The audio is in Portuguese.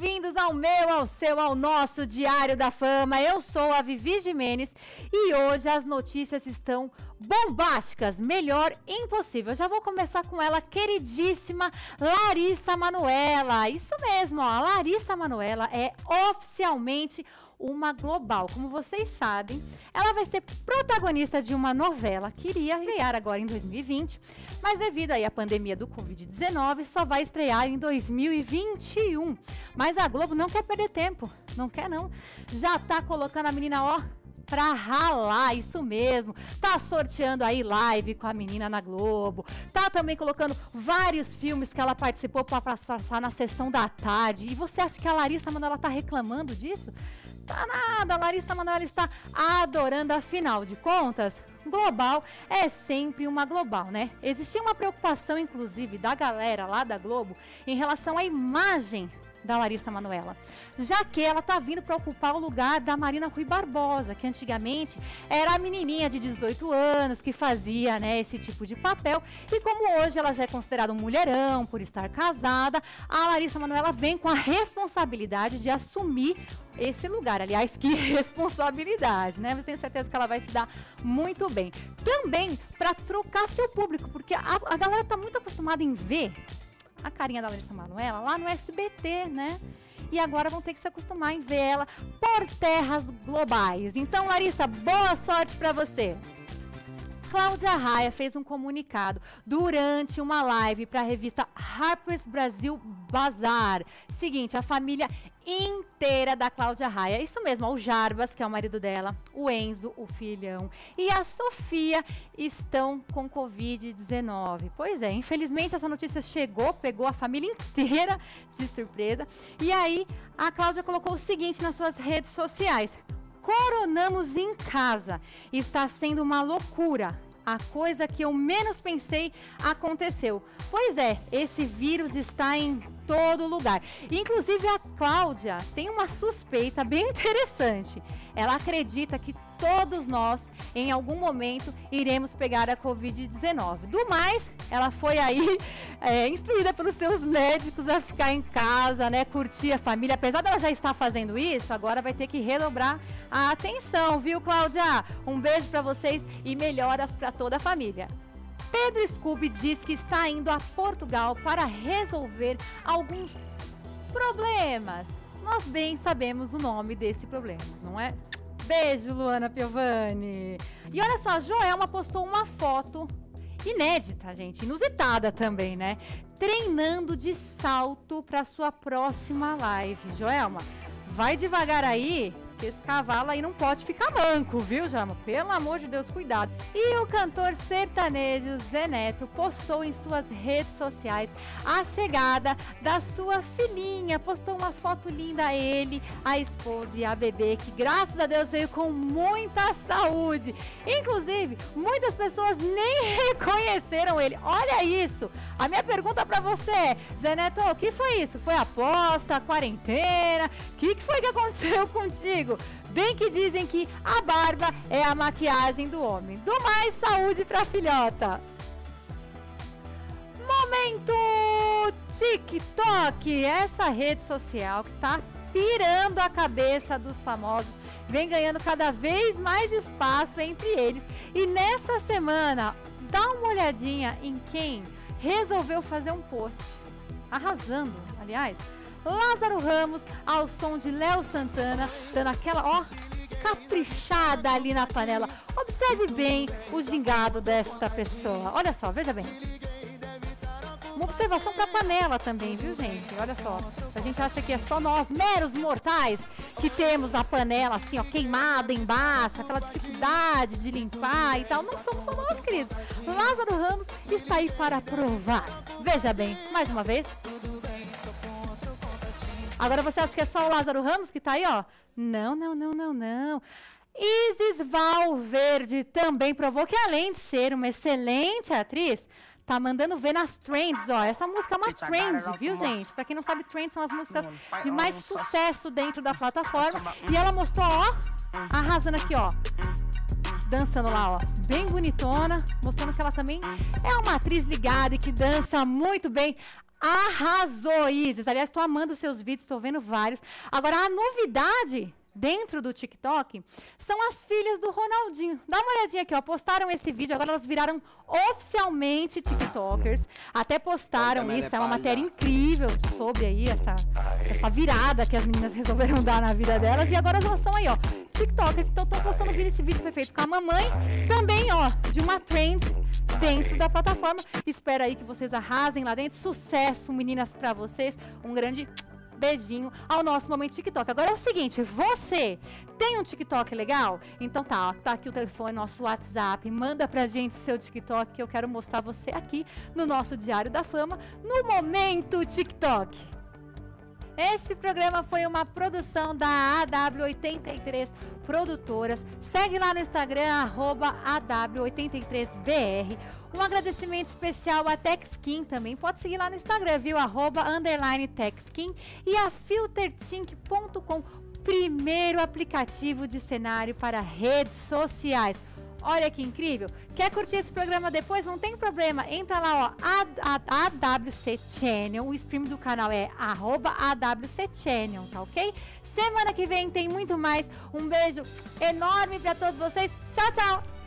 Bem-vindos ao meu, ao seu, ao nosso Diário da Fama. Eu sou a Vivi Jimenez e hoje as notícias estão bombásticas, melhor impossível. Já vou começar com ela, queridíssima Larissa Manuela. Isso mesmo, ó, a Larissa Manuela é oficialmente uma global. Como vocês sabem, ela vai ser protagonista de uma novela que iria estrear agora em 2020, mas devido aí à pandemia do Covid-19, só vai estrear em 2021. Mas a Globo não quer perder tempo, não quer não. Já tá colocando a menina, ó, pra ralar, isso mesmo. Tá sorteando aí live com a menina na Globo. Tá também colocando vários filmes que ela participou para passar na sessão da tarde. E você acha que a Larissa Manoela tá reclamando disso? Tá nada, Larissa Manoela está adorando, afinal de contas, global é sempre uma global, né? Existia uma preocupação, inclusive, da galera lá da Globo em relação à imagem da Larissa Manuela, já que ela está vindo para ocupar o lugar da Marina Rui Barbosa, que antigamente era a menininha de 18 anos que fazia né, esse tipo de papel, e como hoje ela já é considerada um mulherão por estar casada, a Larissa Manuela vem com a responsabilidade de assumir esse lugar. Aliás, que responsabilidade, né? Eu tenho certeza que ela vai se dar muito bem. Também para trocar seu público, porque a, a galera está muito acostumada em ver a carinha da Larissa Manoela lá no SBT, né? E agora vão ter que se acostumar em ver ela por terras globais. Então, Larissa, boa sorte para você! Cláudia Raia fez um comunicado durante uma live para a revista Harper's Brasil Bazar. Seguinte, a família inteira da Cláudia Raia. Isso mesmo, o Jarbas, que é o marido dela, o Enzo, o filhão, e a Sofia estão com Covid-19. Pois é, infelizmente essa notícia chegou, pegou a família inteira de surpresa. E aí, a Cláudia colocou o seguinte nas suas redes sociais coronamos em casa. Está sendo uma loucura. A coisa que eu menos pensei aconteceu. Pois é, esse vírus está em todo lugar. Inclusive a Cláudia tem uma suspeita bem interessante. Ela acredita que todos nós, em algum momento, iremos pegar a Covid-19. Do mais, ela foi aí é, instruída pelos seus médicos a ficar em casa, né? Curtir a família. Apesar dela já estar fazendo isso, agora vai ter que redobrar a atenção, viu, Cláudia? Um beijo para vocês e melhoras para toda a família. Pedro Scooby diz que está indo a Portugal para resolver alguns problemas. Nós bem sabemos o nome desse problema, não é? Beijo, Luana Piovani. E olha só, Joelma postou uma foto inédita, gente, inusitada também, né? Treinando de salto para sua próxima live. Joelma, vai devagar aí, que esse cavalo aí não pode ficar manco, viu, Jama? Pelo amor de Deus, cuidado. E o cantor sertanejo Zé Neto postou em suas redes sociais a chegada da sua filhinha. Postou uma foto linda ele, a esposa e a bebê, que graças a Deus veio com muita saúde. Inclusive, muitas pessoas nem reconheceram ele. Olha isso! A minha pergunta para você é, Zé Neto, o que foi isso? Foi aposta, quarentena? O que, que foi que aconteceu contigo? Bem que dizem que a barba é a maquiagem do homem. Do mais, saúde pra filhota. Momento TikTok, essa rede social que tá pirando a cabeça dos famosos, vem ganhando cada vez mais espaço entre eles. E nessa semana, dá uma olhadinha em quem resolveu fazer um post, arrasando, aliás, Lázaro Ramos ao som de Léo Santana, dando aquela, ó, caprichada ali na panela. Observe bem o gingado desta pessoa. Olha só, veja bem. Uma observação para a panela também, viu, gente? Olha só. A gente acha que é só nós, meros mortais, que temos a panela assim, ó, queimada embaixo, aquela dificuldade de limpar e tal. Não somos só nós, queridos. Lázaro Ramos está aí para provar. Veja bem, mais uma vez, Agora você acha que é só o Lázaro Ramos que está aí, ó? Não, não, não, não, não. Isis Valverde também provou que além de ser uma excelente atriz, tá mandando ver nas trends, ó. Essa música é uma trend, viu, gente? Pra quem não sabe, trends são as músicas de mais sucesso dentro da plataforma. E ela mostrou, ó, arrasando aqui, ó. Dançando lá, ó, bem bonitona, mostrando que ela também é uma atriz ligada e que dança muito bem. Arrasou, Isis. Aliás, estou amando os seus vídeos, estou vendo vários. Agora, a novidade dentro do TikTok são as filhas do Ronaldinho. Dá uma olhadinha aqui, ó. Postaram esse vídeo, agora elas viraram oficialmente TikTokers. Até postaram isso, é uma matéria incrível sobre aí essa, essa virada que as meninas resolveram dar na vida delas. E agora elas são aí, ó, TikTokers. Então estão postando vídeo. Esse vídeo foi feito com a mamãe. Também, ó, de uma trend dentro da plataforma. Espero aí que vocês arrasem lá dentro. Sucesso, meninas, para vocês. Um grande beijinho ao nosso momento TikTok. Agora é o seguinte, você tem um TikTok legal? Então tá, ó, tá aqui o telefone, nosso WhatsApp, manda pra gente o seu TikTok que eu quero mostrar você aqui no nosso Diário da Fama, no momento TikTok. Este programa foi uma produção da AW83 Produtoras. Segue lá no Instagram, AW83BR. Um agradecimento especial a TechSkin também. Pode seguir lá no Instagram, viu? Arroba underline TechSkin e a FilterTink.com, primeiro aplicativo de cenário para redes sociais. Olha que incrível. Quer curtir esse programa depois? Não tem problema. Entra lá, ó, AWC Channel. O stream do canal é arroba AWC Channel, tá ok? Semana que vem tem muito mais. Um beijo enorme para todos vocês. Tchau, tchau!